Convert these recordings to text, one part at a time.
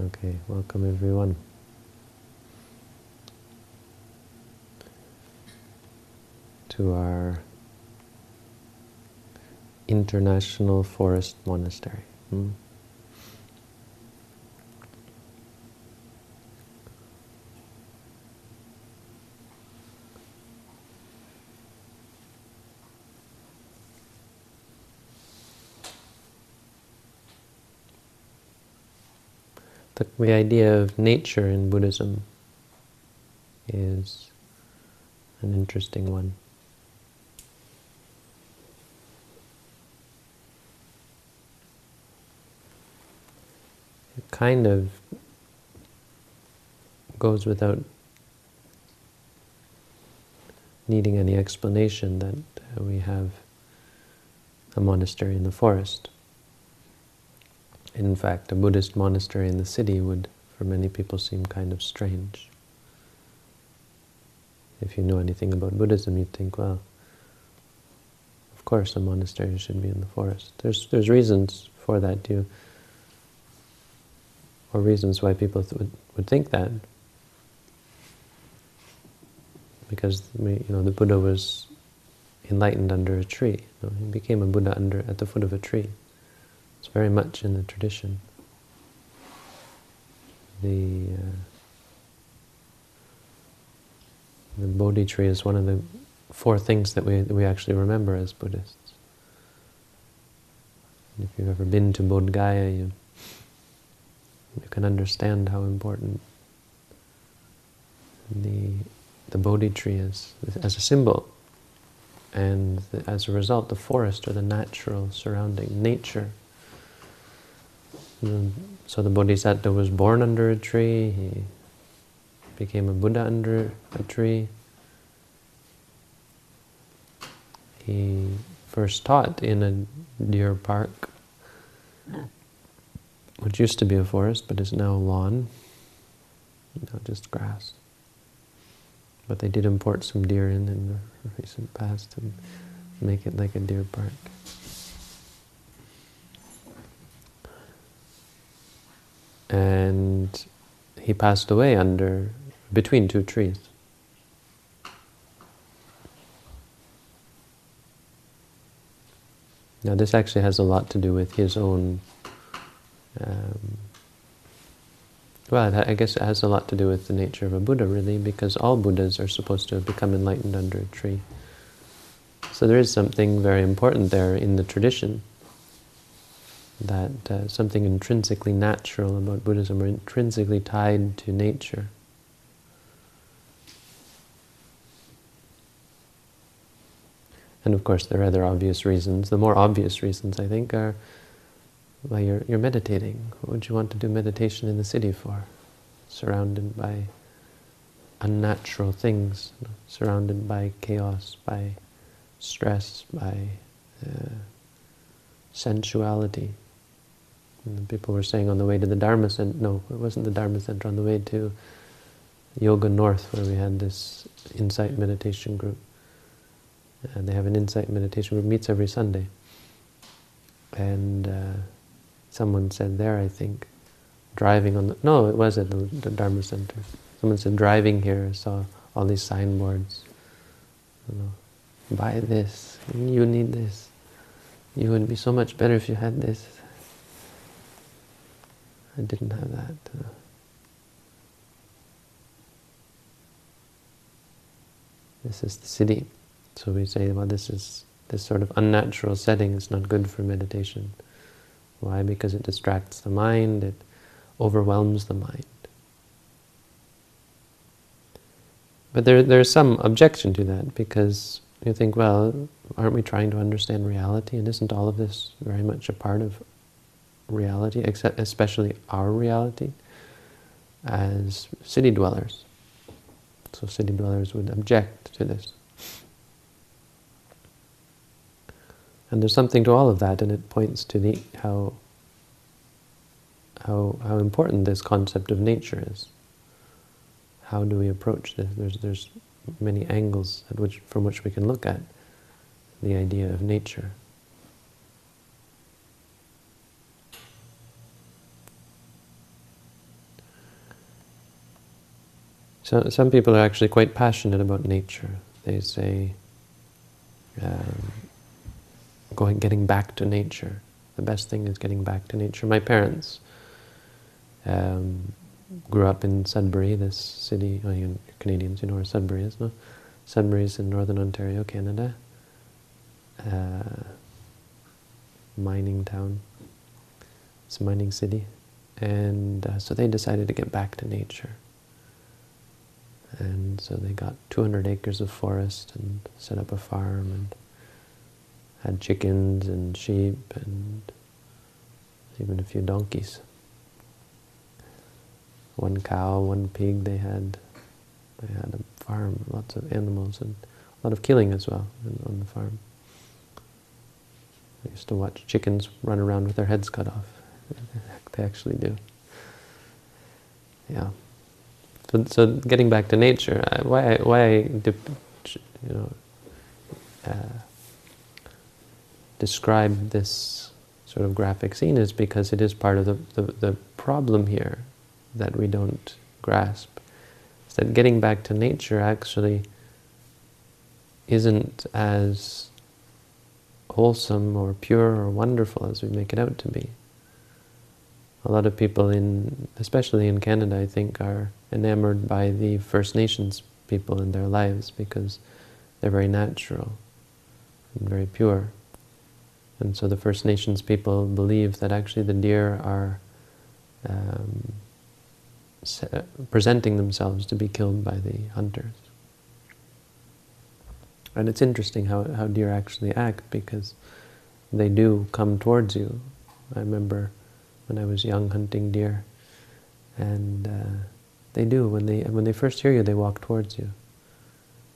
Okay, welcome everyone. To our International Forest Monastery. Hmm? The, idea of nature in Buddhism is an interesting one. It kind of goes without needing any explanation that we have a monastery in the forest. In fact, a Buddhist monastery in the city would, for many people, seem kind of strange. If you know anything about Buddhism, you'd think, well, of course a monastery should be in the forest. There's there's reasons for that, too, or reasons why people th would, would think that. Because you know the Buddha was enlightened under a tree. You know, he became a Buddha under at the foot of a tree. It's very much in the tradition. The uh, the Bodhi tree is one of the four things that we we actually remember as Buddhists. And if you've ever been to Bodh Gaya, you you can understand how important the the Bodhi tree is as a symbol. And as a result, the forest or the natural surrounding nature Mm. so the Bodhisattva was born under a tree, he became a Buddha under a tree. He first taught in a deer park, which used to be a forest, but is now a lawn, now just grass. But they did import some deer in in the recent past and make it like a deer park. And he passed away under between two trees. Now this actually has a lot to do with his own, um, well, I guess it has a lot to do with the nature of a Buddha, really, because all Buddhas are supposed to have become enlightened under a tree. So there is something very important there in the tradition that uh, something intrinsically natural about Buddhism or intrinsically tied to nature. And of course there are other obvious reasons. The more obvious reasons, I think, are well, you're, you're meditating. What would you want to do meditation in the city for? Surrounded by unnatural things, surrounded by chaos, by stress, by uh, sensuality. And people were saying on the way to the Dharma Center, no, it wasn't the Dharma Center, on the way to Yoga North, where we had this insight meditation group. And they have an insight meditation group, meets every Sunday. And uh, someone said there, I think, driving on the, no, it was at the, the Dharma Center. Someone said, driving here, saw all these signboards. You know, buy this, you need this. You would be so much better if you had this. I didn't have that. Uh, this is the city. So we say, well, this is this sort of unnatural setting is not good for meditation. Why? Because it distracts the mind, it overwhelms the mind. But there, there's some objection to that, because you think, well, aren't we trying to understand reality? And isn't all of this very much a part of reality, except especially our reality as city dwellers. So city dwellers would object to this. And there's something to all of that, and it points to the how how how important this concept of nature is. How do we approach this? There's there's many angles at which from which we can look at the idea of nature. So, some people are actually quite passionate about nature. They say, um, going, getting back to nature. The best thing is getting back to nature. My parents um, grew up in Sudbury, this city, oh, you Canadians, you know where Sudbury is, no? Sudbury is in northern Ontario, Canada. Uh, mining town. It's a mining city. And uh, so they decided to get back to nature. And so they got 200 acres of forest and set up a farm and had chickens and sheep and even a few donkeys. One cow, one pig they had. They had a farm, lots of animals and a lot of killing as well on the farm. I used to watch chickens run around with their heads cut off. They actually do. Yeah. So, so getting back to nature, why, why I, you know, uh, describe this sort of graphic scene is because it is part of the, the, the problem here that we don't grasp. Is that getting back to nature actually isn't as wholesome or pure or wonderful as we make it out to be. A lot of people in, especially in Canada, I think, are enamored by the First Nations people in their lives because they're very natural and very pure. And so the First Nations people believe that actually the deer are um, presenting themselves to be killed by the hunters. And it's interesting how, how deer actually act because they do come towards you. I remember when I was young hunting deer, and uh, they do. When they, when they first hear you, they walk towards you.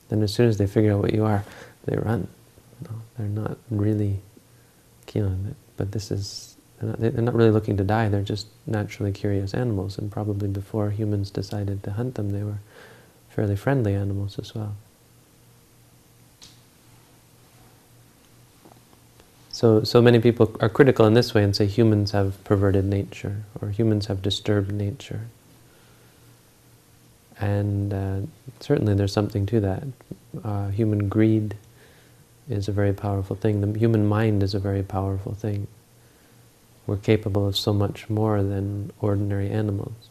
Then as soon as they figure out what you are, they run. No, they're not really keen on it. But this is, they're not, they're not really looking to die, they're just naturally curious animals. And probably before humans decided to hunt them, they were fairly friendly animals as well. So, so many people are critical in this way and say humans have perverted nature, or humans have disturbed nature. And uh, certainly there's something to that. Uh, human greed is a very powerful thing. The human mind is a very powerful thing. We're capable of so much more than ordinary animals.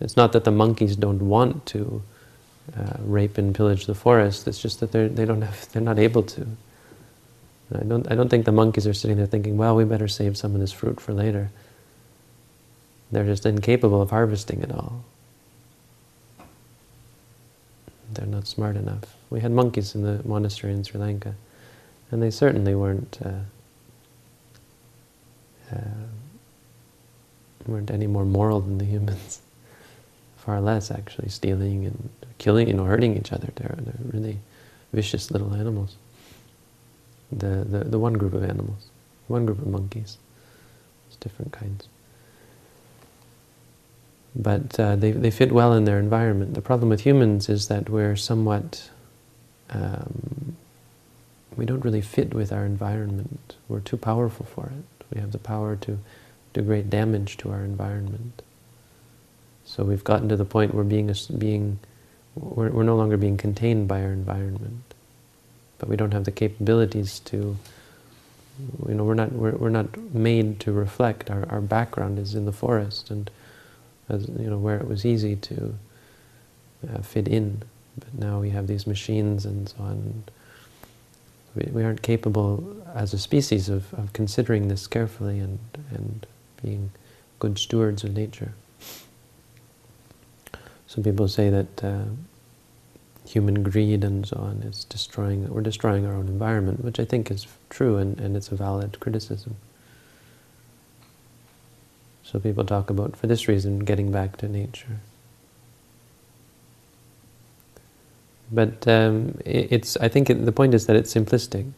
It's not that the monkeys don't want to uh, rape and pillage the forest. It's just that they're they don't have they're not able to. I don't I don't think the monkeys are sitting there thinking, well, we better save some of this fruit for later. They're just incapable of harvesting it all. They're not smart enough. We had monkeys in the monastery in Sri Lanka, and they certainly weren't uh, uh, weren't any more moral than the humans. Far less, actually, stealing and killing, know, hurting each other. They're, they're really vicious little animals. The, the, the one group of animals, one group of monkeys. It's different kinds but uh, they, they fit well in their environment. The problem with humans is that we're somewhat, um, we don't really fit with our environment. We're too powerful for it. We have the power to do great damage to our environment. So we've gotten to the point where being, a, being we're, we're no longer being contained by our environment. But we don't have the capabilities to, you know, we're not, we're, we're not made to reflect. Our, our background is in the forest, and as you know, where it was easy to uh, fit in. But now we have these machines and so on. We, we aren't capable as a species of, of considering this carefully and, and being good stewards of nature. Some people say that uh, human greed and so on is destroying, we're destroying our own environment, which I think is true and, and it's a valid criticism. So people talk about, for this reason, getting back to nature. But um, it, it's, I think it, the point is that it's simplistic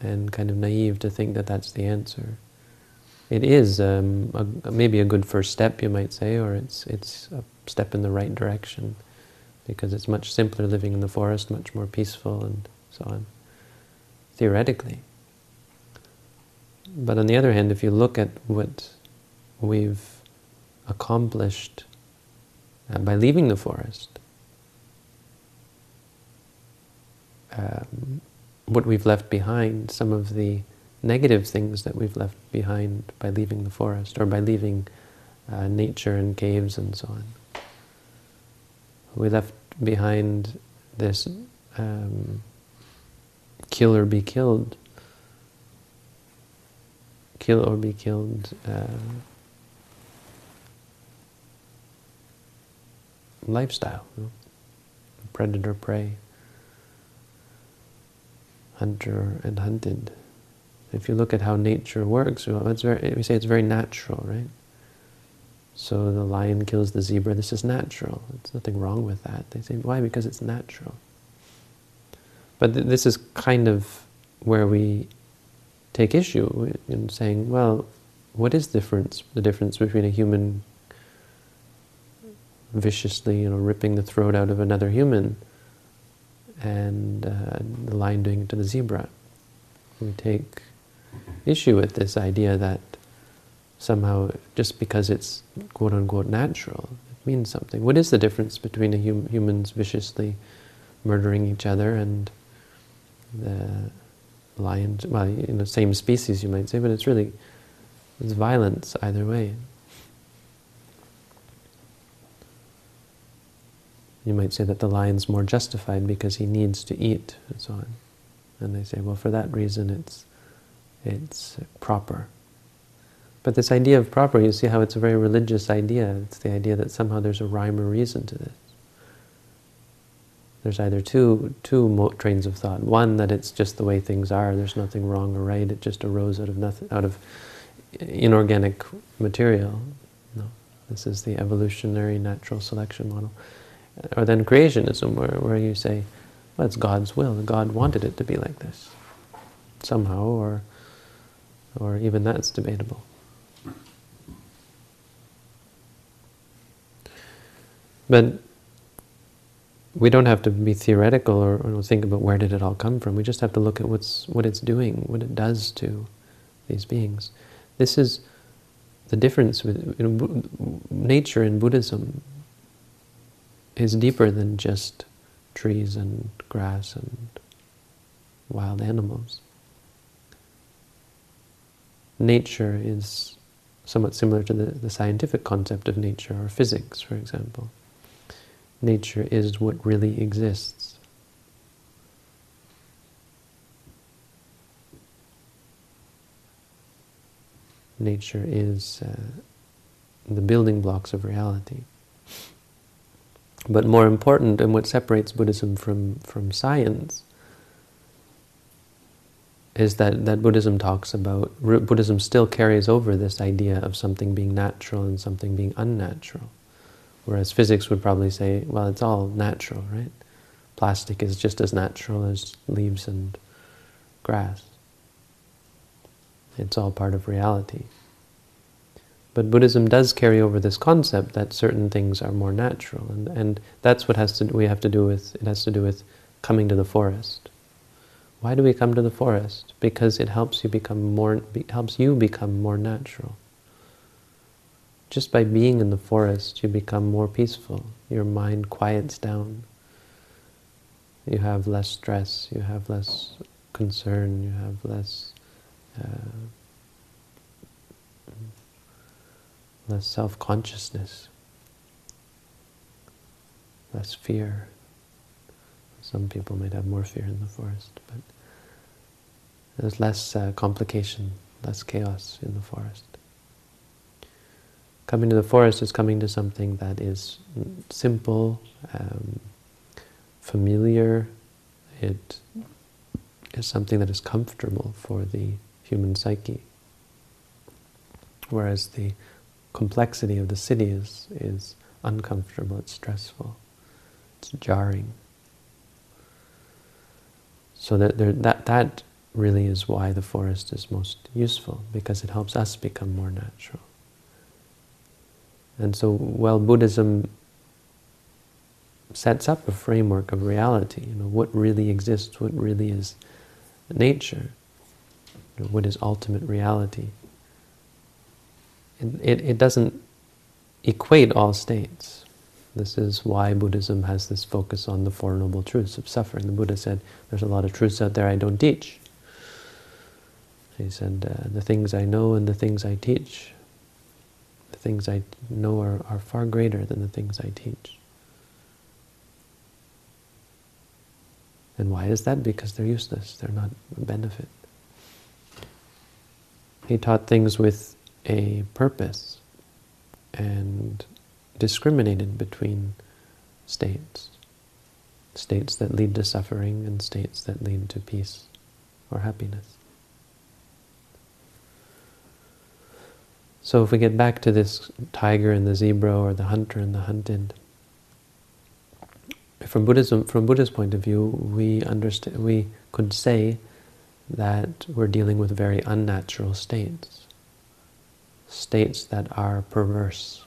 and kind of naive to think that that's the answer. It is um, a, maybe a good first step, you might say, or it's, it's a step in the right direction because it's much simpler living in the forest, much more peaceful and so on, theoretically. But on the other hand, if you look at what we've accomplished uh, by leaving the forest, um, what we've left behind, some of the negative things that we've left behind by leaving the forest or by leaving uh, nature and caves and so on. We left behind this um, kill or be killed, kill or be killed uh, lifestyle, you know? predator prey, hunter and hunted. If you look at how nature works, well, very, we say it's very natural, right? So the lion kills the zebra, this is natural. There's nothing wrong with that. They say, why? Because it's natural. But th this is kind of where we take issue in saying, well, what is the difference, the difference between a human viciously, you know, ripping the throat out of another human and uh, the lion doing it to the zebra? We take issue with this idea that somehow just because it's quote-unquote natural, it means something. What is the difference between a hum humans viciously murdering each other and the lions, well, in the same species you might say, but it's really, it's violence either way. You might say that the lion's more justified because he needs to eat and so on. And they say, well, for that reason it's, it's proper. But this idea of proper, you see how it's a very religious idea. It's the idea that somehow there's a rhyme or reason to this there's either two two trains of thought. One that it's just the way things are. There's nothing wrong or right. It just arose out of nothing, out of inorganic material. No, this is the evolutionary natural selection model. Or then creationism, where where you say, well, it's God's will. God wanted it to be like this, somehow, or or even that's debatable. But we don't have to be theoretical or, or, think about where did it all come from. We just have to look at what's what it's doing, what it does to these beings. This is the difference with you know, nature in Buddhism is deeper than just trees and grass and wild animals. Nature is somewhat similar to the, the scientific concept of nature, or physics, for example nature is what really exists. Nature is uh, the building blocks of reality. But more important, and what separates Buddhism from, from science, is that, that Buddhism talks about, Buddhism still carries over this idea of something being natural and something being unnatural. Whereas physics would probably say, well, it's all natural, right? Plastic is just as natural as leaves and grass. It's all part of reality. But Buddhism does carry over this concept that certain things are more natural, and, and that's what has to we have to do with it has to do with coming to the forest. Why do we come to the forest? Because it helps you become more helps you become more natural. Just by being in the forest, you become more peaceful. Your mind quiets down. You have less stress, you have less concern, you have less uh, less self-consciousness, less fear. Some people might have more fear in the forest, but there's less uh, complication, less chaos in the forest. Coming to the forest is coming to something that is simple, um, familiar. It is something that is comfortable for the human psyche. Whereas the complexity of the city is, is uncomfortable, it's stressful, it's jarring. So that, there, that, that really is why the forest is most useful, because it helps us become more natural. And so while Buddhism sets up a framework of reality, you know, what really exists, what really is nature, you know, what is ultimate reality, it, it, it doesn't equate all states. This is why Buddhism has this focus on the Four Noble Truths of suffering. The Buddha said, there's a lot of truths out there I don't teach. He said, uh, the things I know and the things I teach, the things I know are, are far greater than the things I teach. And why is that? Because they're useless. They're not a benefit. He taught things with a purpose and discriminated between states. States that lead to suffering and states that lead to peace or happiness. So if we get back to this tiger and the zebra or the hunter and the hunted, from Buddhism, from Buddha's point of view, we understand, we could say that we're dealing with very unnatural states, states that are perverse,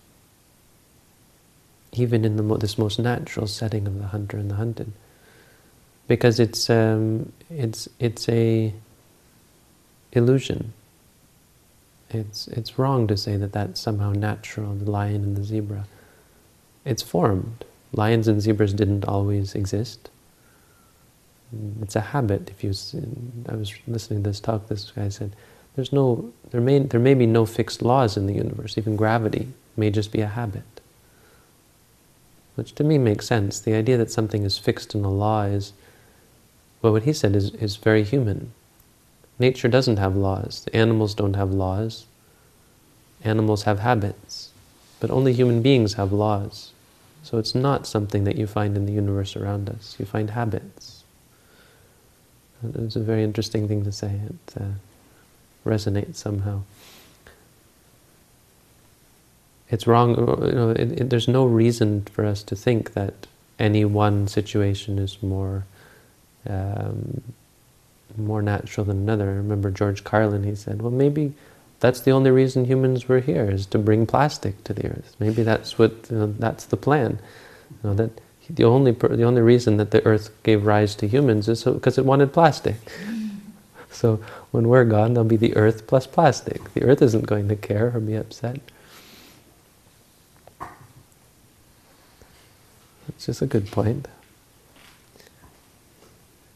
even in the, this most natural setting of the hunter and the hunted, because it's um, it's it's a illusion. It's it's wrong to say that that's somehow natural. The lion and the zebra, it's formed. Lions and zebras didn't always exist. It's a habit. If you, I was listening to this talk. This guy said, "There's no, there may, there may be no fixed laws in the universe. Even gravity may just be a habit." Which to me makes sense. The idea that something is fixed in a law is, well, what he said is is very human. Nature doesn't have laws. The animals don't have laws. Animals have habits, but only human beings have laws. So it's not something that you find in the universe around us. You find habits. It's a very interesting thing to say. It uh, resonates somehow. It's wrong, you know, it, it, there's no reason for us to think that any one situation is more um, more natural than another. I remember George Carlin, he said, well, maybe that's the only reason humans were here, is to bring plastic to the earth. Maybe that's what, you know, that's the plan. You know, that the only the only reason that the earth gave rise to humans is because so, it wanted plastic. So when we're gone, there'll be the earth plus plastic. The earth isn't going to care or be upset. It's just a good point.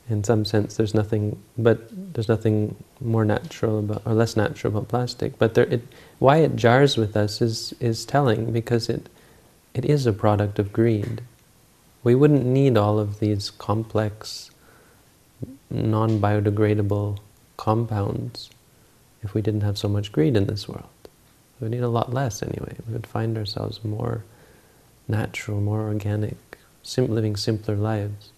In some sense, there's nothing, but there's nothing more natural about, or less natural about plastic. But there, it, why it jars with us is is telling because it it is a product of greed. We wouldn't need all of these complex, non-biodegradable compounds if we didn't have so much greed in this world. We need a lot less anyway. We would find ourselves more natural, more organic, sim living simpler lives.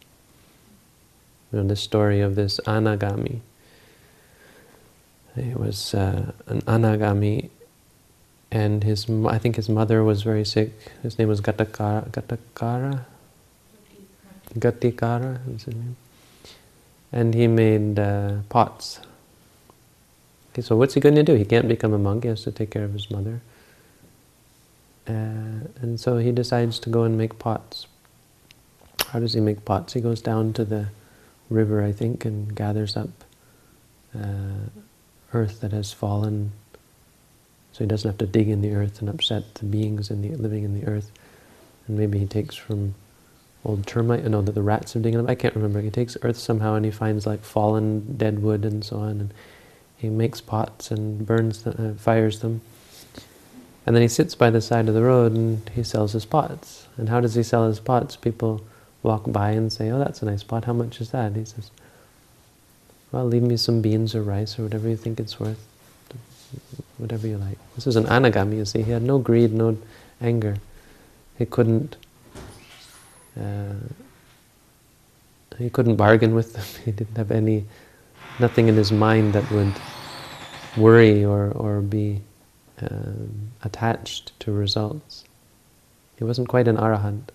You know, the story of this anagami. He was uh, an anagami, and his I think his mother was very sick. His name was Gatakara. Gatakara? Gatikara is his name. And he made uh, pots. Okay, so what's he going to do? He can't become a monk. He has to take care of his mother. Uh, and so he decides to go and make pots. How does he make pots? He goes down to the river, I think, and gathers up uh, earth that has fallen, so he doesn't have to dig in the earth and upset the beings in the, living in the earth. And maybe he takes from old termite, I know that the rats are digging up, I can't remember. He takes earth somehow and he finds like fallen dead wood and so on, and he makes pots and burns them, uh, fires them. And then he sits by the side of the road and he sells his pots. And how does he sell his pots? People walk by and say, oh, that's a nice pot, how much is that? He says, well, leave me some beans or rice or whatever you think it's worth, whatever you like. This is an anagami, you see, he had no greed, no anger. He couldn't, uh, he couldn't bargain with them. He didn't have any, nothing in his mind that would worry or, or be um, attached to results. He wasn't quite an arahant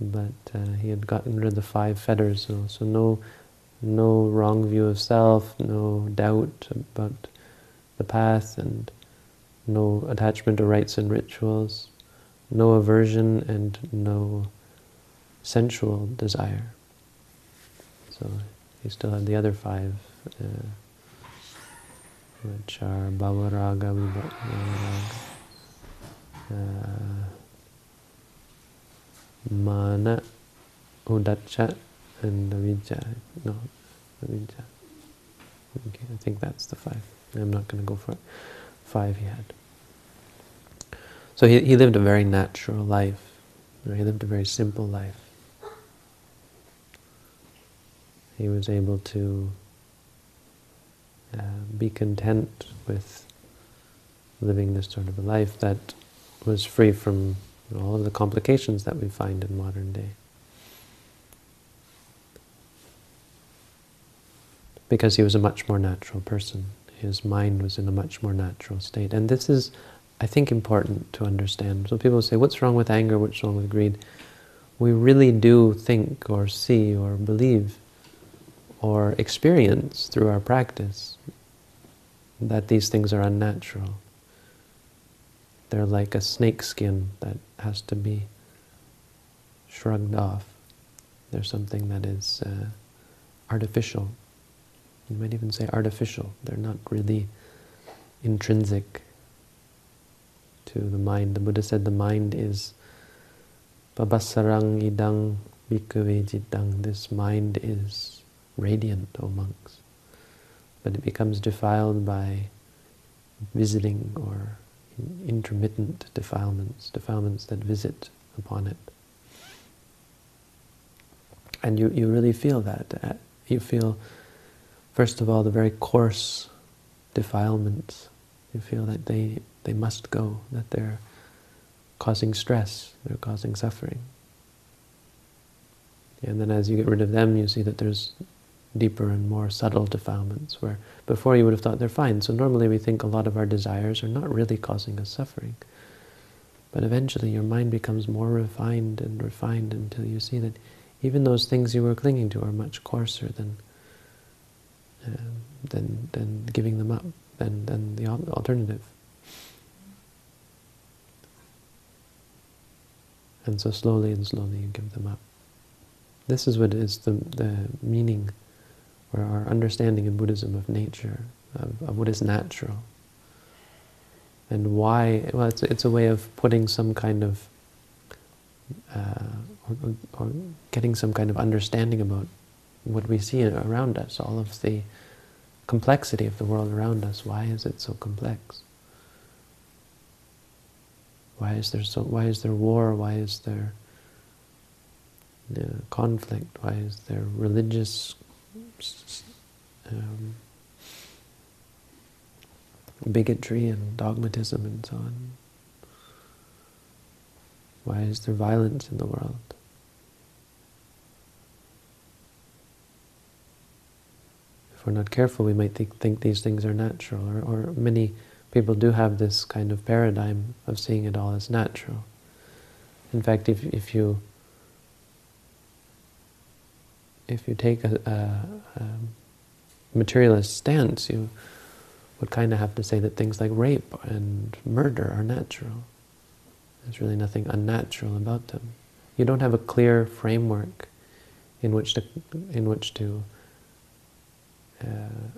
but uh, he had gotten rid of the five fetters, so, so no, no wrong view of self, no doubt about the path, and no attachment to rites and rituals, no aversion and no sensual desire. So he still had the other five, uh, which are bhavaraga, vibharaga, uh, mana, uddhacca, and avijja. No, avijja. Okay, I think that's the five. I'm not going to go for it. Five he had. So he, he lived a very natural life. He lived a very simple life. He was able to uh, be content with living this sort of a life that was free from all of the complications that we find in modern day. Because he was a much more natural person. His mind was in a much more natural state. And this is, I think, important to understand. So people say, what's wrong with anger, what's wrong with greed? We really do think or see or believe or experience through our practice that these things are unnatural. They're like a snake skin that has to be shrugged off. There's something that is uh, artificial. You might even say artificial. They're not really intrinsic to the mind. The Buddha said the mind is Pabasarang idang bhikkhave. This mind is radiant, O monks. But it becomes defiled by visiting or intermittent defilements, defilements that visit upon it. And you, you really feel that. Uh, you feel, first of all, the very coarse defilements. You feel that they, they must go, that they're causing stress, they're causing suffering. And then as you get rid of them, you see that there's deeper and more subtle defilements where before you would have thought they're fine. So normally we think a lot of our desires are not really causing us suffering. But eventually your mind becomes more refined and refined until you see that even those things you were clinging to are much coarser than uh, than, than giving them up, than, than the alternative. And so slowly and slowly you give them up. This is what is the, the meaning or our understanding in Buddhism of nature, of, of what is natural. And why, well, it's, it's a way of putting some kind of, uh, or, or getting some kind of understanding about what we see around us, all of the complexity of the world around us. Why is it so complex? Why is there so? Why is there war? Why is there uh, conflict? Why is there religious um, bigotry and dogmatism and so on? Why is there violence in the world? If we're not careful, we might think, think these things are natural, or, or many people do have this kind of paradigm of seeing it all as natural. In fact, if, if you if you take a, a, a materialist stance, you would kind of have to say that things like rape and murder are natural. There's really nothing unnatural about them. You don't have a clear framework in which to in which to uh,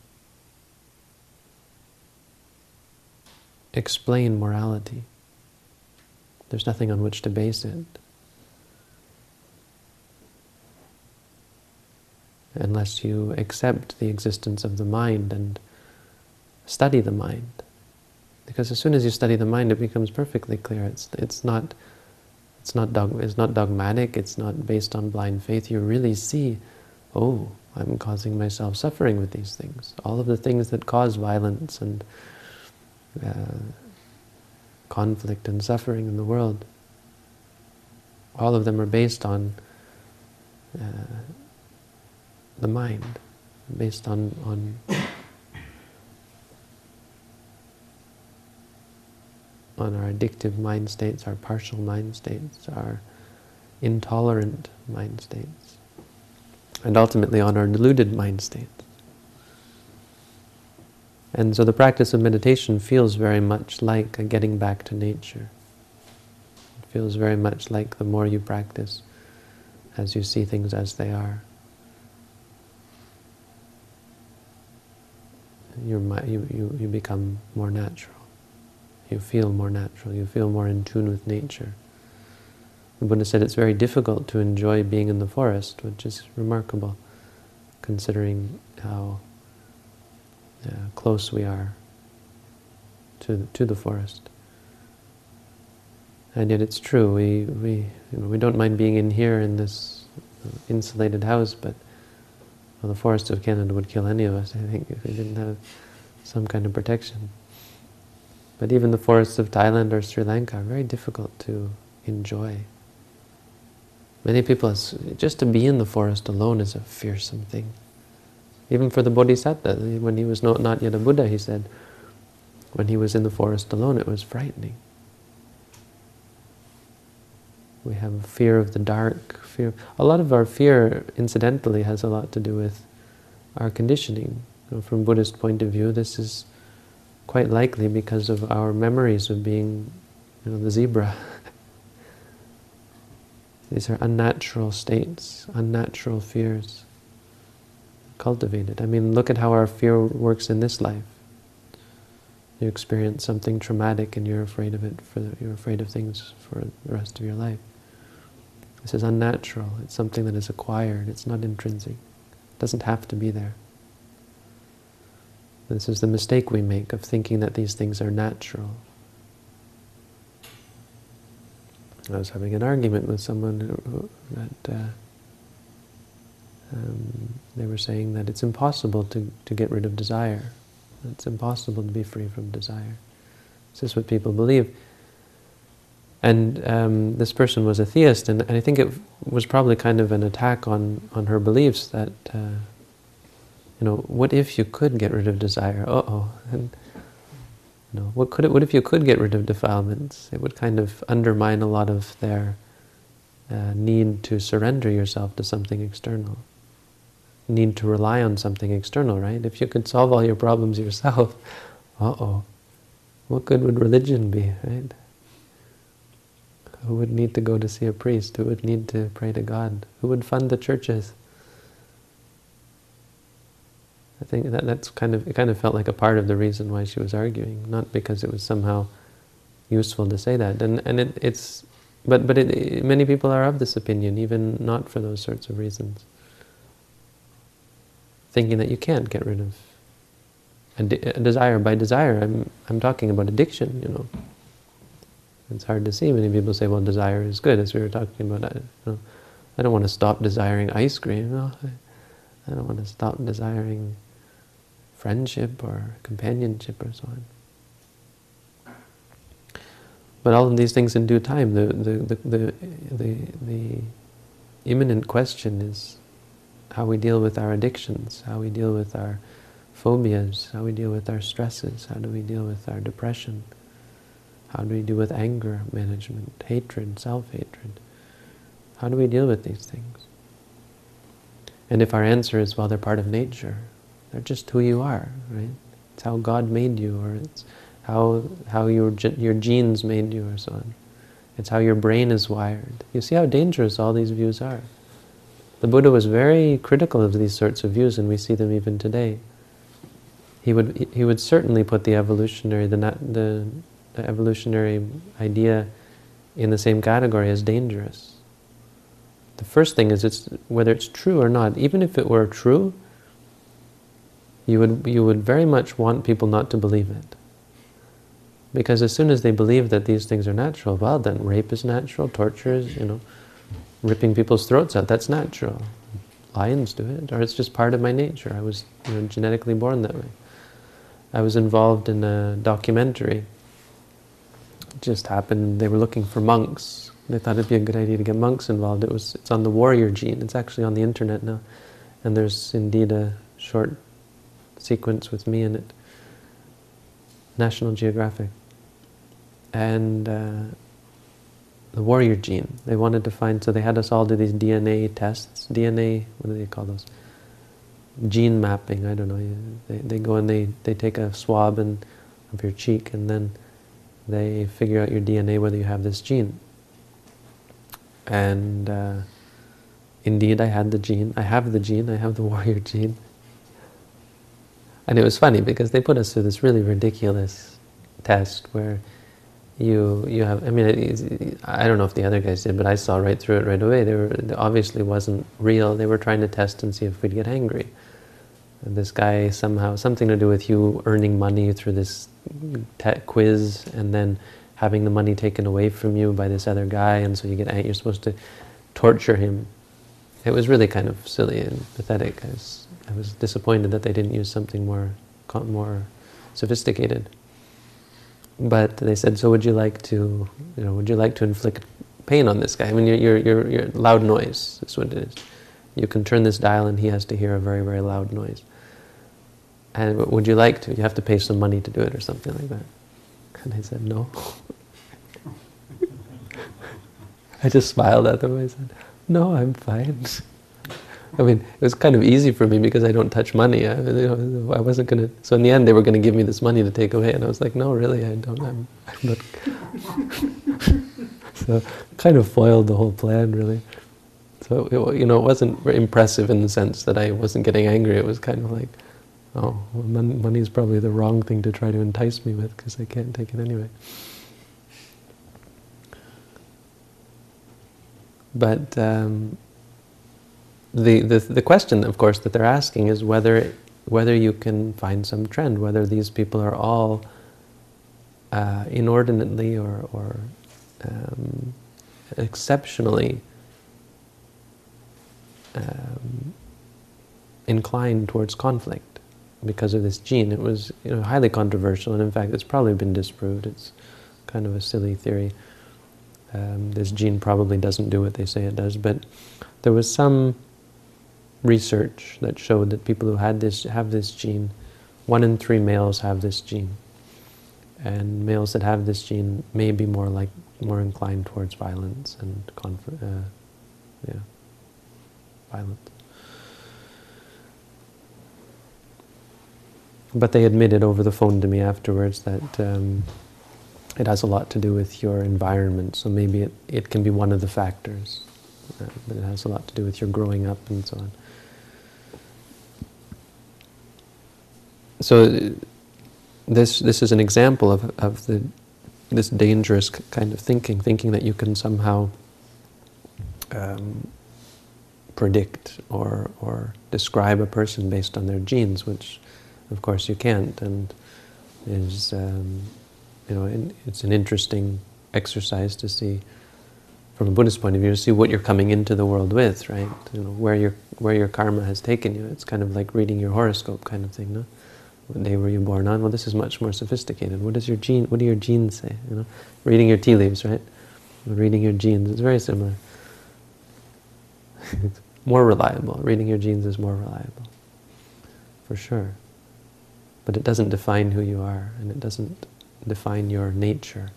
explain morality. There's nothing on which to base it. Unless you accept the existence of the mind and study the mind. Because as soon as you study the mind, it becomes perfectly clear. It's it's not it's not dog, it's not dogmatic. It's not based on blind faith. You really see, oh, I'm causing myself suffering with these things. All of the things that cause violence and uh, conflict and suffering in the world. All of them are based on uh, the mind, based on, on on our addictive mind states, our partial mind states, our intolerant mind states, and ultimately on our deluded mind states. And so the practice of meditation feels very much like a getting back to nature. It feels very much like the more you practice, as you see things as they are. You you, you become more natural. You feel more natural. You feel more in tune with nature. The Buddha said it's very difficult to enjoy being in the forest, which is remarkable, considering how uh, close we are to to the forest. And yet it's true. We we you know, we don't mind being in here in this insulated house, but well, the forest of Canada would kill any of us. I think if we didn't have some kind of protection. But even the forests of Thailand or Sri Lanka are very difficult to enjoy. Many people, just to be in the forest alone is a fearsome thing. Even for the Bodhisattva, when he was not, not yet a Buddha, he said, when he was in the forest alone, it was frightening. We have fear of the dark, fear. A lot of our fear, incidentally, has a lot to do with our conditioning. Know, from Buddhist point of view, this is quite likely because of our memories of being you know, the zebra. These are unnatural states, unnatural fears cultivated. I mean, look at how our fear works in this life. You experience something traumatic and you're afraid of it, for the, you're afraid of things for the rest of your life. This is unnatural. It's something that is acquired. It's not intrinsic. It doesn't have to be there. This is the mistake we make of thinking that these things are natural. I was having an argument with someone who, that uh, um, they were saying that it's impossible to, to get rid of desire. It's impossible to be free from desire. This is what people believe. And um, this person was a theist, and, and, I think it was probably kind of an attack on, on her beliefs that, uh, you know, what if you could get rid of desire? Uh-oh. And, you know, what, could it, what if you could get rid of defilements? It would kind of undermine a lot of their uh, need to surrender yourself to something external. Need to rely on something external, right? If you could solve all your problems yourself, uh-oh, what good would religion be, right? Who would need to go to see a priest? Who would need to pray to God? Who would fund the churches? I think that that's kind of it. Kind of felt like a part of the reason why she was arguing, not because it was somehow useful to say that. And and it, it's, but but it, many people are of this opinion, even not for those sorts of reasons. Thinking that you can't get rid of a, de a desire by desire. I'm I'm talking about addiction, you know. It's hard to see. Many people say, well, desire is good, as we were talking about. I, you know, I don't want to stop desiring ice cream. No, I, I don't want to stop desiring friendship or companionship or so on. But all of these things in due time, the, the, the, the, the, the imminent question is how we deal with our addictions, how we deal with our phobias, how we deal with our stresses, how do we deal with our depression, how do we deal with anger management, hatred, self-hatred? How do we deal with these things? And if our answer is, well, they're part of nature, they're just who you are, right? It's how God made you, or it's how, how your, your genes made you, or so on. It's how your brain is wired. You see how dangerous all these views are. The Buddha was very critical of these sorts of views, and we see them even today. He would, he would certainly put the evolutionary, the, the the evolutionary idea in the same category as dangerous. The first thing is it's whether it's true or not. Even if it were true, you would you would very much want people not to believe it. Because as soon as they believe that these things are natural, well then rape is natural, torture is, you know, ripping people's throats out, that's natural. Lions do it, or it's just part of my nature. I was you know, genetically born that way. I was involved in a documentary just happened. They were looking for monks. They thought it'd be a good idea to get monks involved. It was it's on the warrior gene. It's actually on the internet now, and there's indeed a short sequence with me in it. National Geographic, and uh, the warrior gene. They wanted to find, so they had us all do these DNA tests. DNA, what do they call those? Gene mapping. I don't know. They they go and they they take a swab and of your cheek, and then they figure out your DNA whether you have this gene. And uh, indeed, I had the gene. I have the gene. I have the warrior gene. And it was funny because they put us through this really ridiculous test where you you have. I mean, I don't know if the other guys did, but I saw right through it right away. They were it obviously wasn't real. They were trying to test and see if we'd get angry. This guy somehow something to do with you earning money through this quiz, and then having the money taken away from you by this other guy, and so you get you're supposed to torture him. It was really kind of silly and pathetic. I was, I was disappointed that they didn't use something more more sophisticated. But they said, so would you like to, you know, would you like to inflict pain on this guy? I mean, you're, you're, you're, loud noise is what it is. You can turn this dial and he has to hear a very, very loud noise. And would you like to? You have to pay some money to do it or something like that. And I said, no. I just smiled at them. I said, no, I'm fine. I mean, it was kind of easy for me because I don't touch money. I, you know, I wasn't going to... So in the end, they were going to give me this money to take away. And I was like, no, really, I don't. I'm, I'm not... so kind of foiled the whole plan, really. So, it, you know, it wasn't impressive in the sense that I wasn't getting angry. It was kind of like, oh, well, money is probably the wrong thing to try to entice me with because I can't take it anyway. But... Um, the, the, the question, of course, that they're asking is whether, whether you can find some trend, whether these people are all uh, inordinately or, or um, exceptionally um, inclined towards conflict because of this gene. It was you know, highly controversial, and in fact, it's probably been disproved. It's kind of a silly theory. Um, this gene probably doesn't do what they say it does, but there was some research that showed that people who had this have this gene, one in three males have this gene, and males that have this gene may be more like more inclined towards violence and uh, yeah, violence. But they admitted over the phone to me afterwards that um, it has a lot to do with your environment. So maybe it, it can be one of the factors. Uh, but it has a lot to do with your growing up and so on. so this this is an example of of the this dangerous kind of thinking, thinking that you can somehow um, predict or or describe a person based on their genes, which of course you can't, and is um, you know it's an interesting exercise to see from a Buddhist point of view to see what you're coming into the world with, right? You know where your where your karma has taken you. It's kind of like reading your horoscope kind of thing, no? What day were you born on? Well, this is much more sophisticated. What does your gene? What do your genes say? You know, reading your tea leaves, right? Reading your genes. It's very similar. It's more reliable. Reading your genes is more reliable, for sure. But it doesn't define who you are, and it doesn't define your nature.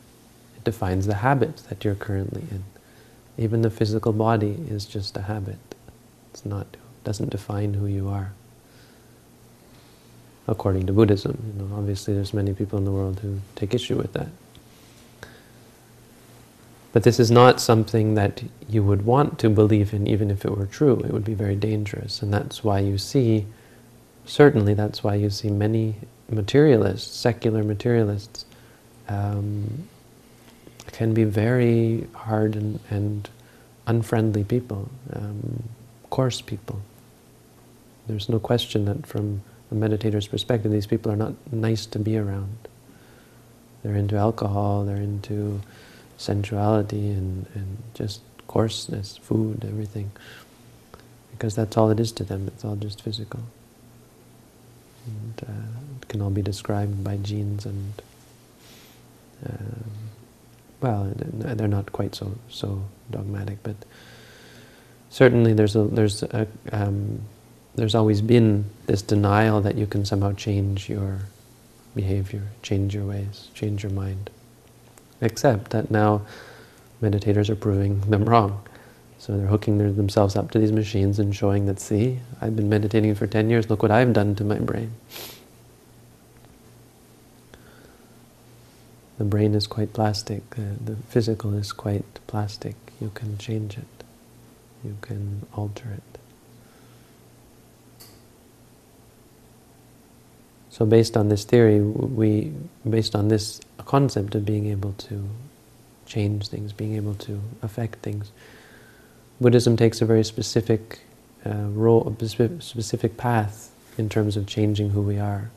It defines the habits that you're currently in. Even the physical body is just a habit. It's not. Doesn't define who you are according to Buddhism. You know, obviously there's many people in the world who take issue with that. But this is not something that you would want to believe in even if it were true. It would be very dangerous. And that's why you see, certainly that's why you see many materialists, secular materialists, um, can be very hard and, and unfriendly people, um, coarse people. There's no question that from a meditator's perspective, these people are not nice to be around. They're into alcohol, they're into sensuality and, and just coarseness, food, everything. Because that's all it is to them, it's all just physical. And uh, it can all be described by genes and, um, well, they're not quite so so dogmatic, but certainly there's a, there's a, um, there's always been this denial that you can somehow change your behavior, change your ways, change your mind. Except that now meditators are proving them wrong. So they're hooking their, themselves up to these machines and showing that, see, I've been meditating for 10 years, look what I've done to my brain. The brain is quite plastic, the physical is quite plastic. You can change it, you can alter it. So based on this theory, we, based on this concept of being able to change things, being able to affect things, Buddhism takes a very specific uh, role, a specific path in terms of changing who we are.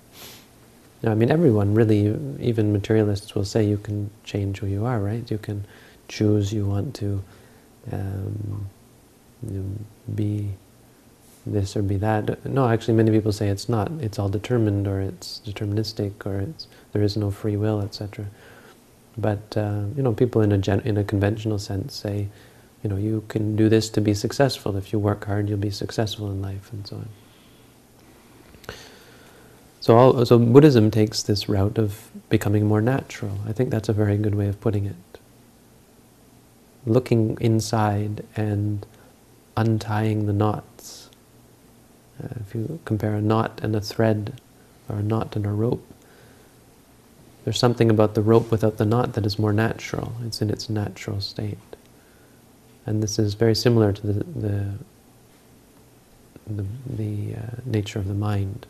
Now, I mean, everyone really, even materialists will say you can change who you are, right? You can choose you want to um, be this or be that. No, actually many people say it's not. It's all determined or it's deterministic or it's there is no free will, etc. But uh, you know, people in a gen in a conventional sense say, you know, you can do this to be successful. If you work hard, you'll be successful in life, and so on. So, all, so Buddhism takes this route of becoming more natural. I think that's a very good way of putting it. Looking inside and untying the knots. Uh, if you compare a knot and a thread, or a knot and a rope, there's something about the rope without the knot that is more natural. It's in its natural state. And this is very similar to the, the, the, the uh, nature of the mind.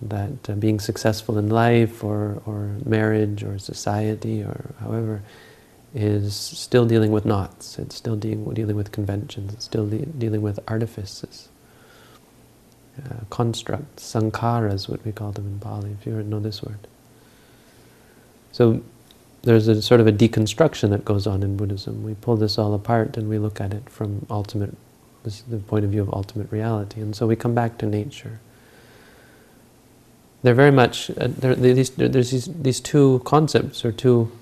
That uh, being successful in life or, or marriage or society or however is still dealing with knots, it's still dealing, dealing with conventions, it's still de dealing with artifices, uh, constructs, sankharas, what we call them in Pali, if you know this word. So there's a sort of a deconstruction that goes on in Buddhism. We pull this all apart and we look at it from ultimate, the point of view of ultimate reality. And so we come back to nature. They're very much, uh, these, there's these, these two concepts or two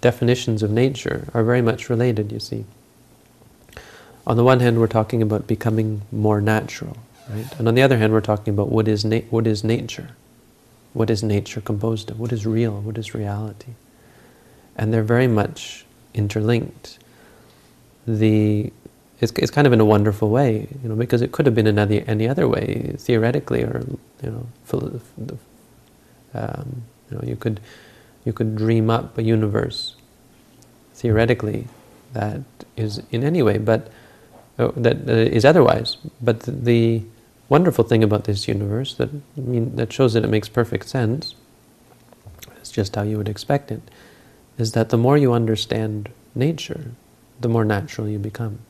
definitions of nature are very much related, you see. On the one hand, we're talking about becoming more natural, right? And on the other hand, we're talking about what is, what is nature. What is nature composed of? What is real? What is reality? And they're very much interlinked. The it's, it's kind of in a wonderful way, you know, because it could have been another any other way theoretically, or you know, um, you know, you could you could dream up a universe theoretically that is in any way, but uh, that uh, is otherwise. But the, wonderful thing about this universe that I mean that shows that it makes perfect sense. It's just how you would expect it. Is that the more you understand nature, the more natural you become.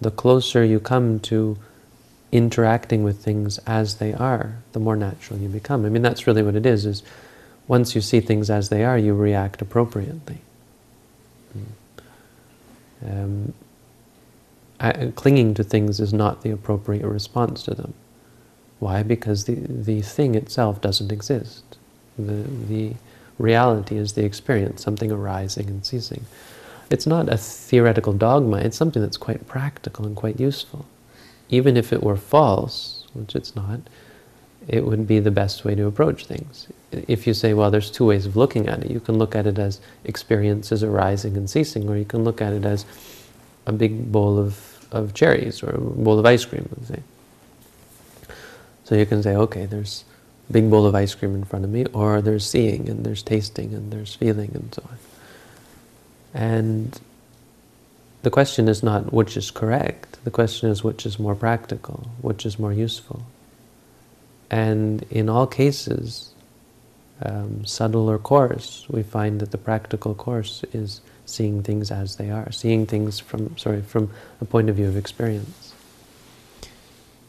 The closer you come to interacting with things as they are, the more natural you become. I mean, that's really what it is, is once you see things as they are, you react appropriately. Um, I, clinging to things is not the appropriate response to them. Why? Because the, the thing itself doesn't exist. The, the reality is the experience, something arising and ceasing. It's not a theoretical dogma, it's something that's quite practical and quite useful even if it were false, which it's not, it would be the best way to approach things. If you say, well, there's two ways of looking at it. You can look at it as experiences arising and ceasing, or you can look at it as a big bowl of, of cherries or a bowl of ice cream, let's say. So you can say, okay, there's a big bowl of ice cream in front of me, or there's seeing, and there's tasting, and there's feeling, and so on. And the question is not which is correct, the question is which is more practical, which is more useful. And in all cases, um, subtle or coarse, we find that the practical course is seeing things as they are, seeing things from, sorry, from a point of view of experience.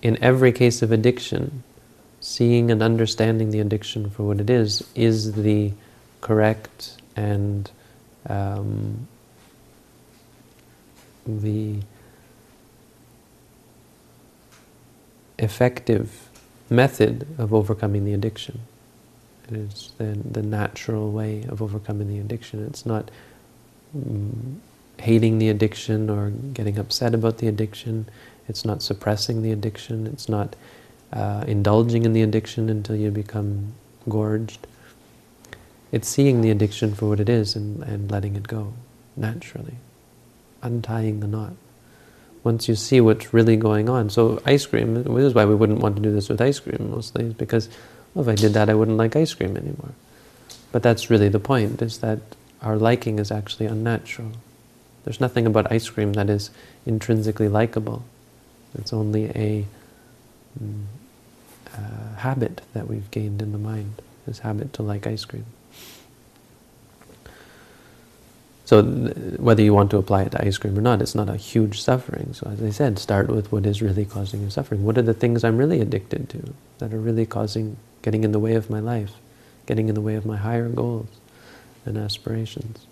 In every case of addiction, seeing and understanding the addiction for what it is, is the correct and um, the effective method of overcoming the addiction. It is the, the natural way of overcoming the addiction. It's not hating the addiction or getting upset about the addiction. It's not suppressing the addiction. It's not uh, indulging in the addiction until you become gorged. It's seeing the addiction for what it is and, and letting it go naturally untying the knot. Once you see what's really going on. So ice cream, this is why we wouldn't want to do this with ice cream mostly, because well, if I did that I wouldn't like ice cream anymore. But that's really the point, is that our liking is actually unnatural. There's nothing about ice cream that is intrinsically likable. It's only a mm, habit that we've gained in the mind, this habit to like ice cream. So whether you want to apply it to ice cream or not, it's not a huge suffering. So as I said, start with what is really causing you suffering. What are the things I'm really addicted to that are really causing, getting in the way of my life, getting in the way of my higher goals and aspirations?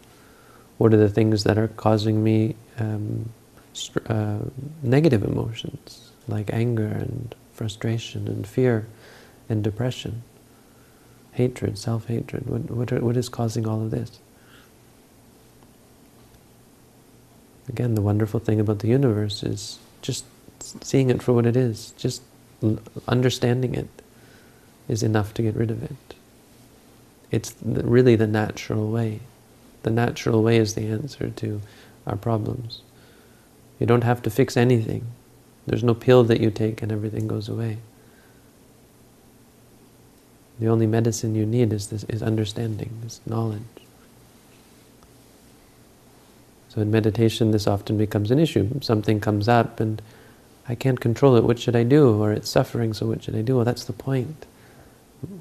What are the things that are causing me um, uh, negative emotions like anger and frustration and fear and depression, hatred, self-hatred? What, what, what is causing all of this? Again, the wonderful thing about the universe is just seeing it for what it is, just understanding it is enough to get rid of it. It's really the natural way. The natural way is the answer to our problems. You don't have to fix anything. There's no pill that you take and everything goes away. The only medicine you need is this is understanding, is knowledge. So in meditation, this often becomes an issue. Something comes up and I can't control it. What should I do? Or it's suffering, so what should I do? Well, that's the point.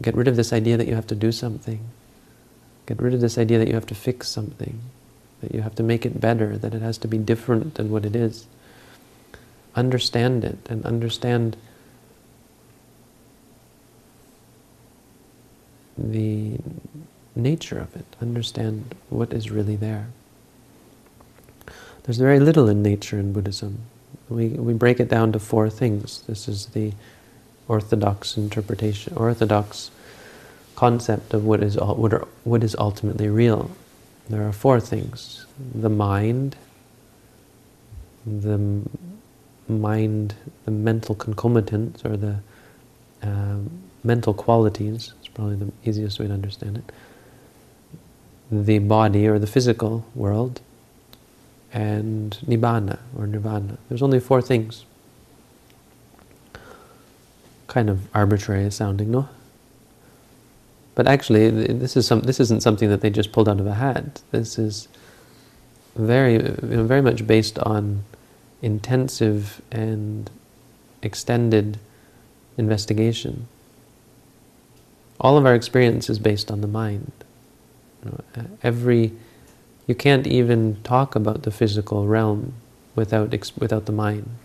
Get rid of this idea that you have to do something. Get rid of this idea that you have to fix something, that you have to make it better, that it has to be different than what it is. Understand it and understand the nature of it. Understand what is really there. There's very little in nature in Buddhism. We, we break it down to four things. This is the orthodox interpretation, orthodox concept of what is, what, are, what is ultimately real. There are four things. The mind, the mind, the mental concomitants, or the uh, mental qualities, it's probably the easiest way to understand it, the body or the physical world, and nibbana or nirvana. There's only four things. Kind of arbitrary sounding, no? But actually, this is some. This isn't something that they just pulled out of a hat. This is very, you know, very much based on intensive and extended investigation. All of our experience is based on the mind. You know, every you can't even talk about the physical realm without, without the mind.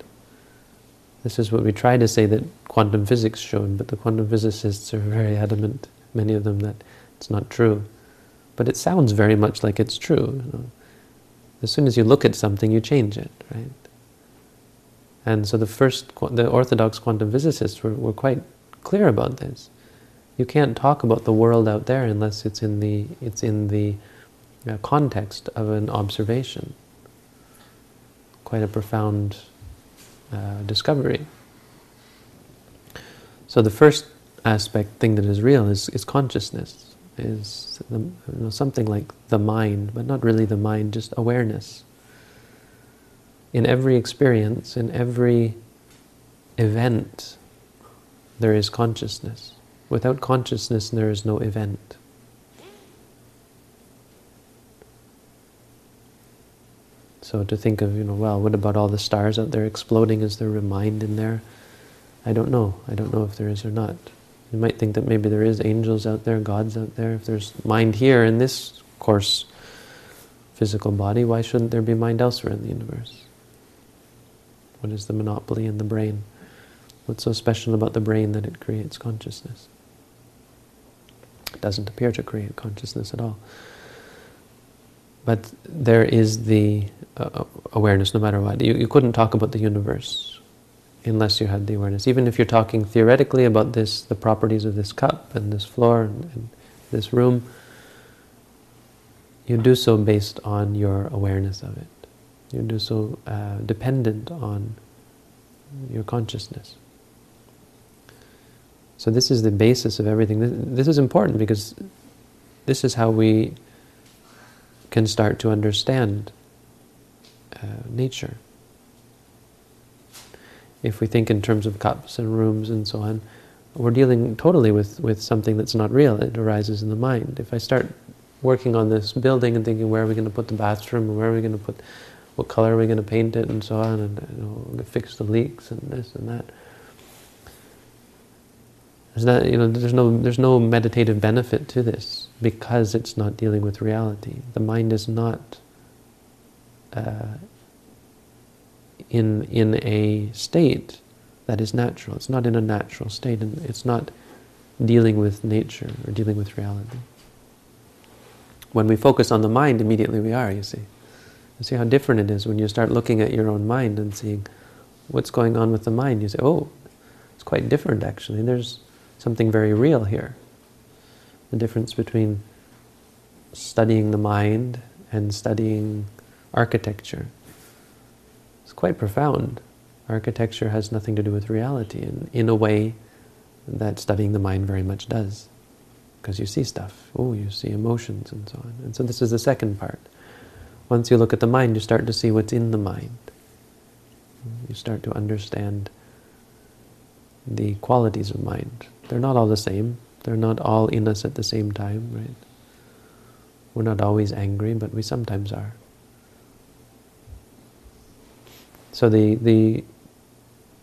This is what we try to say that quantum physics showed, but the quantum physicists are very adamant, many of them, that it's not true. But it sounds very much like it's true. You know? As soon as you look at something, you change it, right? And so the first, the orthodox quantum physicists were, were quite clear about this. You can't talk about the world out there unless it's in the, it's in the uh, context of an observation. Quite a profound uh, discovery. So the first aspect, thing that is real, is, is consciousness, is the, you know, something like the mind, but not really the mind, just awareness. In every experience, in every event, there is consciousness. Without consciousness, there is no event. So to think of, you know, well, what about all the stars out there exploding? Is there a mind in there? I don't know. I don't know if there is or not. You might think that maybe there is angels out there, gods out there. If there's mind here in this coarse physical body, why shouldn't there be mind elsewhere in the universe? What is the monopoly in the brain? What's so special about the brain that it creates consciousness? It doesn't appear to create consciousness at all. But there is the uh, awareness no matter what. You, you couldn't talk about the universe unless you had the awareness. Even if you're talking theoretically about this, the properties of this cup and this floor and, and this room, you do so based on your awareness of it. You do so uh, dependent on your consciousness. So this is the basis of everything. This, this is important because this is how we can start to understand uh, nature. If we think in terms of cups and rooms and so on, we're dealing totally with, with something that's not real. It arises in the mind. If I start working on this building and thinking where are we going to put the bathroom, and where are we going to put, what color are we going to paint it, and so on, and you know, fix the leaks and this and that, There's not, you know, there's no, there's no meditative benefit to this because it's not dealing with reality. The mind is not uh, in in a state that is natural. It's not in a natural state, and it's not dealing with nature or dealing with reality. When we focus on the mind, immediately we are, you see. You see how different it is when you start looking at your own mind and seeing what's going on with the mind. You say, oh, it's quite different actually. There's something very real here. The difference between studying the mind and studying architecture is quite profound. Architecture has nothing to do with reality and in a way that studying the mind very much does. Because you see stuff. Oh, you see emotions and so on. And so this is the second part. Once you look at the mind, you start to see what's in the mind. You start to understand the qualities of mind. They're not all the same. They're not all in us at the same time, right? We're not always angry, but we sometimes are. So the, the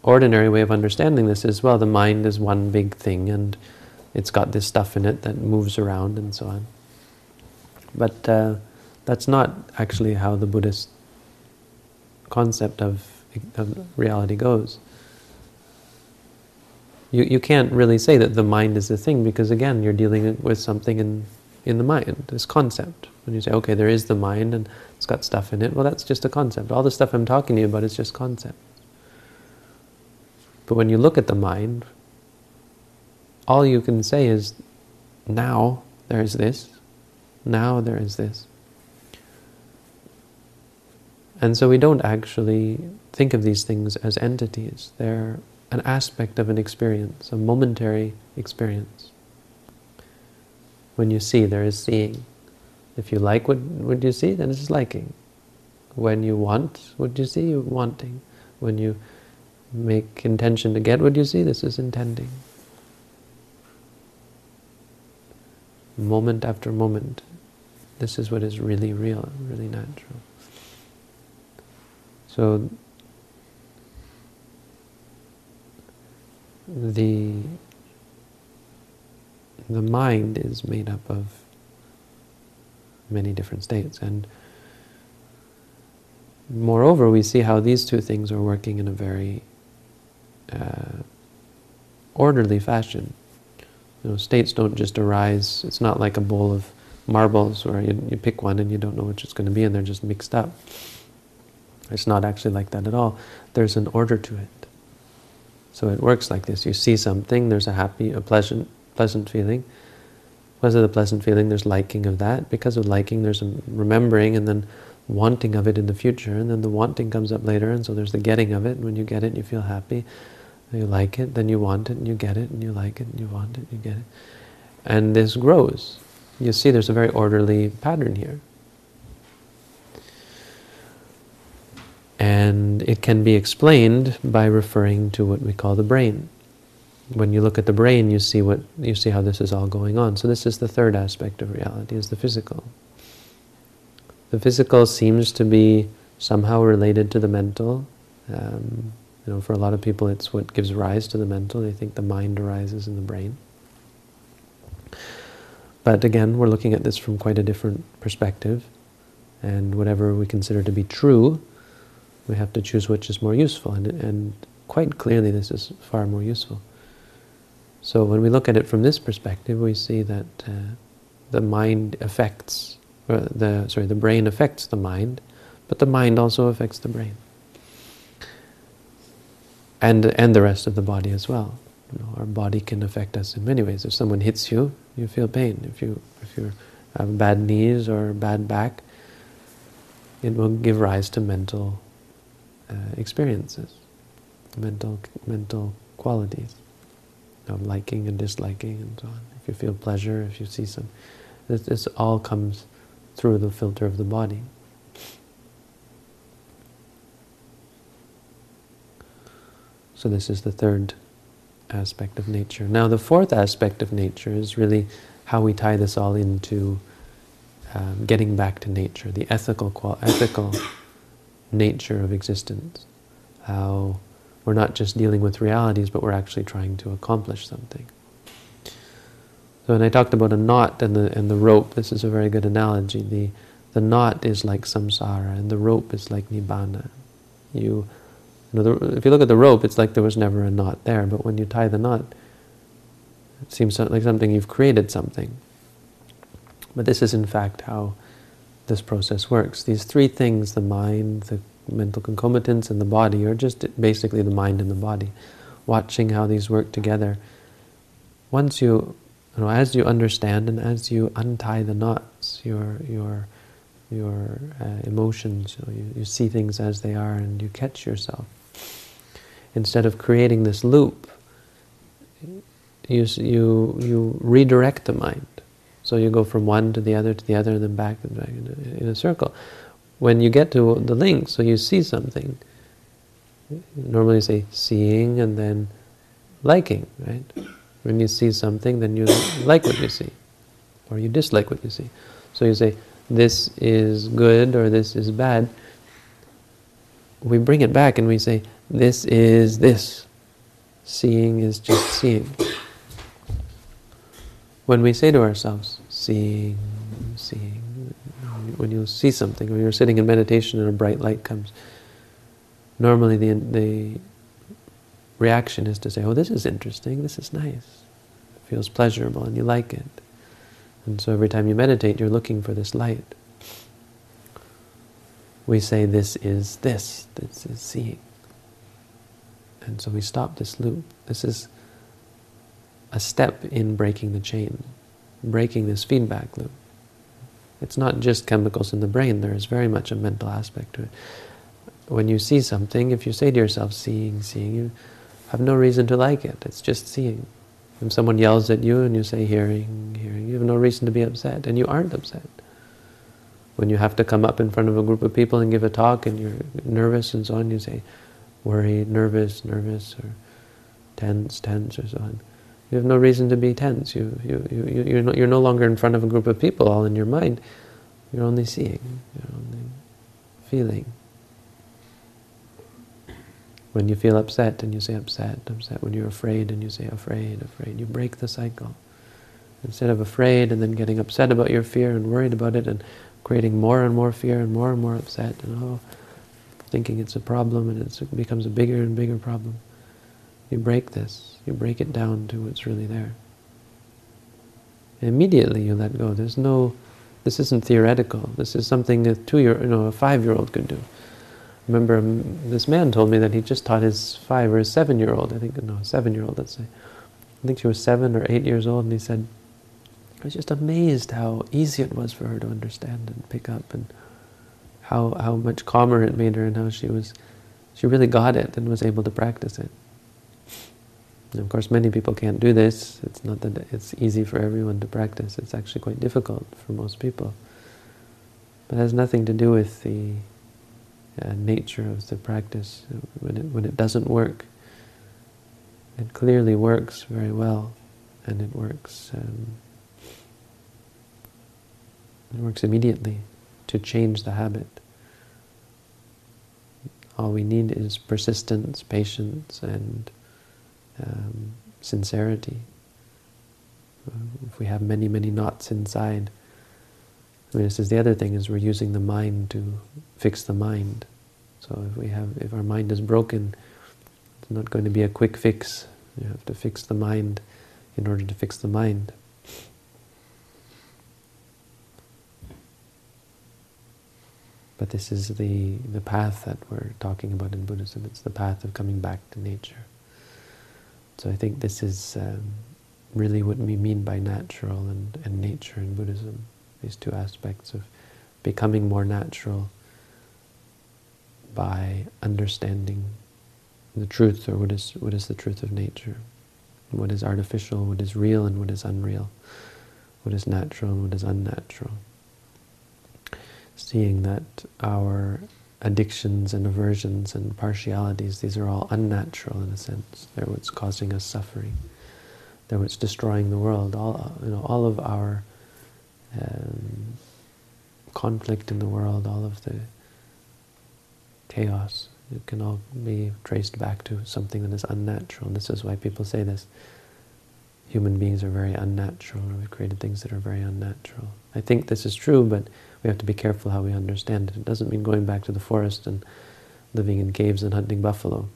ordinary way of understanding this is, well, the mind is one big thing and it's got this stuff in it that moves around and so on. But uh, that's not actually how the Buddhist concept of, of reality goes. You, you can't really say that the mind is the thing because again you're dealing with something in, in the mind, this concept. When you say, okay, there is the mind and it's got stuff in it, well that's just a concept. All the stuff I'm talking to you about is just concept. But when you look at the mind, all you can say is, now there is this, now there is this. And so we don't actually think of these things as entities. They're an aspect of an experience, a momentary experience. When you see, there is seeing. If you like what, what you see, then it's liking. When you want what you see, you're wanting. When you make intention to get what you see, this is intending. Moment after moment, this is what is really real, really natural. So the the mind is made up of many different states and moreover we see how these two things are working in a very uh, orderly fashion. You know, states don't just arise, it's not like a bowl of marbles where you, you pick one and you don't know which it's going to be and they're just mixed up. It's not actually like that at all. There's an order to it. So it works like this. You see something, there's a happy, a pleasant, pleasant feeling. Because of the pleasant feeling, there's liking of that. Because of liking, there's remembering and then wanting of it in the future. And then the wanting comes up later, and so there's the getting of it. And when you get it, you feel happy. You like it, then you want it, and you get it, and you like it, and you want it, and you get it. And this grows. You see there's a very orderly pattern here. And it can be explained by referring to what we call the brain. When you look at the brain, you see what you see how this is all going on. So this is the third aspect of reality, is the physical. The physical seems to be somehow related to the mental. Um, you know, for a lot of people, it's what gives rise to the mental. They think the mind arises in the brain. But again, we're looking at this from quite a different perspective. And whatever we consider to be true we have to choose which is more useful, and, and quite clearly this is far more useful. So when we look at it from this perspective, we see that uh, the mind affects, the sorry, the brain affects the mind, but the mind also affects the brain, and and the rest of the body as well. You know, our body can affect us in many ways. If someone hits you, you feel pain. If you if you have bad knees or bad back, it will give rise to mental uh, experiences, mental mental qualities of liking and disliking and so on. If you feel pleasure, if you see some, this, this all comes through the filter of the body. So this is the third aspect of nature. Now the fourth aspect of nature is really how we tie this all into um, getting back to nature, the ethical ethical nature of existence. How we're not just dealing with realities, but we're actually trying to accomplish something. So when I talked about a knot and the and the rope, this is a very good analogy. The the knot is like samsara, and the rope is like nibbana. You, you know, the, if you look at the rope, it's like there was never a knot there. But when you tie the knot, it seems like something you've created something. But this is in fact how this process works. These three things, the mind, the mental concomitants, and the body, are just basically the mind and the body. Watching how these work together. Once you, you know, as you understand and as you untie the knots, your your your uh, emotions, you, know, you, you see things as they are, and you catch yourself. Instead of creating this loop, you you you redirect the mind. So you go from one to the other to the other and then back and back in a, in a circle. When you get to the link, so you see something, normally you say seeing and then liking, right? When you see something, then you like what you see, or you dislike what you see. So you say, this is good or this is bad. We bring it back and we say, this is this. Seeing is just seeing when we say to ourselves, seeing, seeing, when you see something, when you're sitting in meditation and a bright light comes, normally the, the reaction is to say, oh, this is interesting, this is nice, it feels pleasurable, and you like it. And so every time you meditate, you're looking for this light. We say, this is this, this is seeing. And so we stop this loop. This is a step in breaking the chain, breaking this feedback loop. It's not just chemicals in the brain, there is very much a mental aspect to it. When you see something, if you say to yourself, seeing, seeing, you have no reason to like it, it's just seeing. If someone yells at you and you say hearing, hearing, you have no reason to be upset, and you aren't upset. When you have to come up in front of a group of people and give a talk and you're nervous and so on, you say worried, nervous, nervous, or tense, tense, or so on. You have no reason to be tense. You, you, you, you're, no, you're no longer in front of a group of people all in your mind. You're only seeing, you're only feeling. When you feel upset and you say upset, upset. When you're afraid and you say afraid, afraid. You break the cycle. Instead of afraid and then getting upset about your fear and worried about it and creating more and more fear and more and more upset and oh, thinking it's a problem and it becomes a bigger and bigger problem. You break this. You break it down to what's really there. Immediately you let go. There's no, this isn't theoretical. This is something a two-year, you know, a five-year-old could do. Remember, this man told me that he just taught his five or seven-year-old, I think, no, seven-year-old, let's say. I think she was seven or eight years old, and he said, I was just amazed how easy it was for her to understand and pick up, and how how much calmer it made her, and how she was, she really got it and was able to practice it. And of course, many people can't do this. It's not that it's easy for everyone to practice. It's actually quite difficult for most people. But it has nothing to do with the uh, nature of the practice. When it, when it doesn't work, it clearly works very well, and it works um, it works immediately to change the habit. All we need is persistence, patience, and um, sincerity. If we have many, many knots inside, I mean, this is the other thing, is we're using the mind to fix the mind. So if we have, if our mind is broken, it's not going to be a quick fix. You have to fix the mind in order to fix the mind. But this is the, the path that we're talking about in Buddhism. It's the path of coming back to nature. So I think this is um, really what we mean by natural and, and nature in Buddhism, these two aspects of becoming more natural by understanding the truth, or what is, what is the truth of nature, what is artificial, what is real and what is unreal, what is natural and what is unnatural. Seeing that our addictions and aversions and partialities, these are all unnatural in a sense. They're what's causing us suffering. They're what's destroying the world. All, you know, all of our um, conflict in the world, all of the chaos, it can all be traced back to something that is unnatural. And this is why people say this. human beings are very unnatural, or we've created things that are very unnatural. I think this is true, but we have to be careful how we understand it. It doesn't mean going back to the forest and living in caves and hunting buffalo.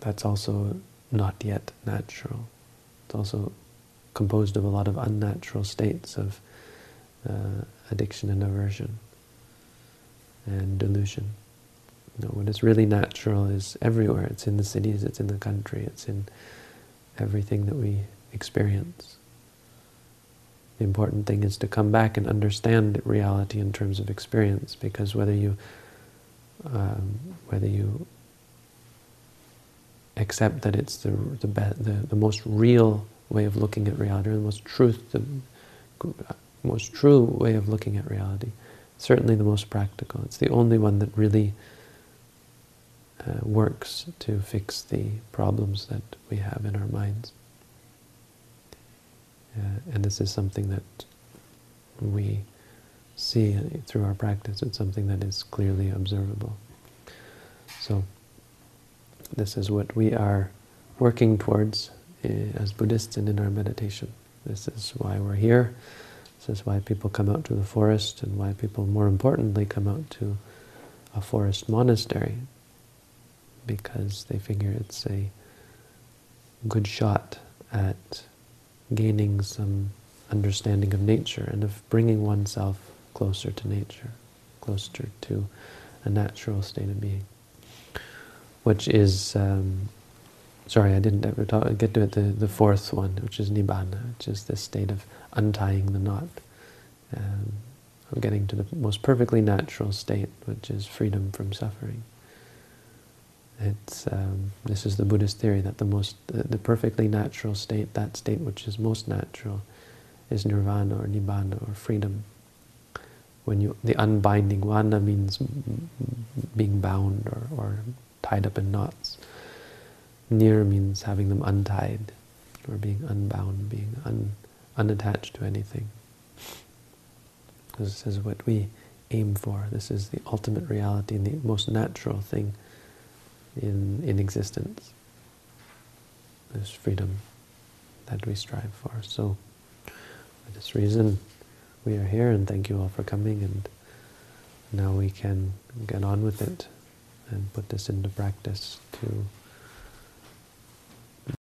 That's also not yet natural. It's also composed of a lot of unnatural states of uh, addiction and aversion and delusion. You know, what is really natural is everywhere. It's in the cities, it's in the country, it's in everything that we experience. The important thing is to come back and understand reality in terms of experience, because whether you um, whether you accept that it's the the, the the most real way of looking at reality, or the most truth, the most true way of looking at reality, certainly the most practical. It's the only one that really uh, works to fix the problems that we have in our minds. Uh, and this is something that we see through our practice. It's something that is clearly observable. So this is what we are working towards uh, as Buddhists and in our meditation. This is why we're here. This is why people come out to the forest and why people, more importantly, come out to a forest monastery because they figure it's a good shot at gaining some understanding of nature and of bringing oneself closer to nature, closer to a natural state of being, which is, um, sorry, I didn't ever talk, get to it, the, the fourth one, which is Nibbana, which is this state of untying the knot, um, of getting to the most perfectly natural state, which is freedom from suffering. It's, um, this is the Buddhist theory that the most, the, the, perfectly natural state, that state which is most natural, is nirvana or nibbana or freedom. When you, the unbinding, vana means being bound or, or tied up in knots. Nir means having them untied or being unbound, being un, unattached to anything. This is what we aim for. This is the ultimate reality and the most natural thing in, in existence. This freedom that we strive for. So, for this reason, we are here, and thank you all for coming, and now we can get on with it and put this into practice to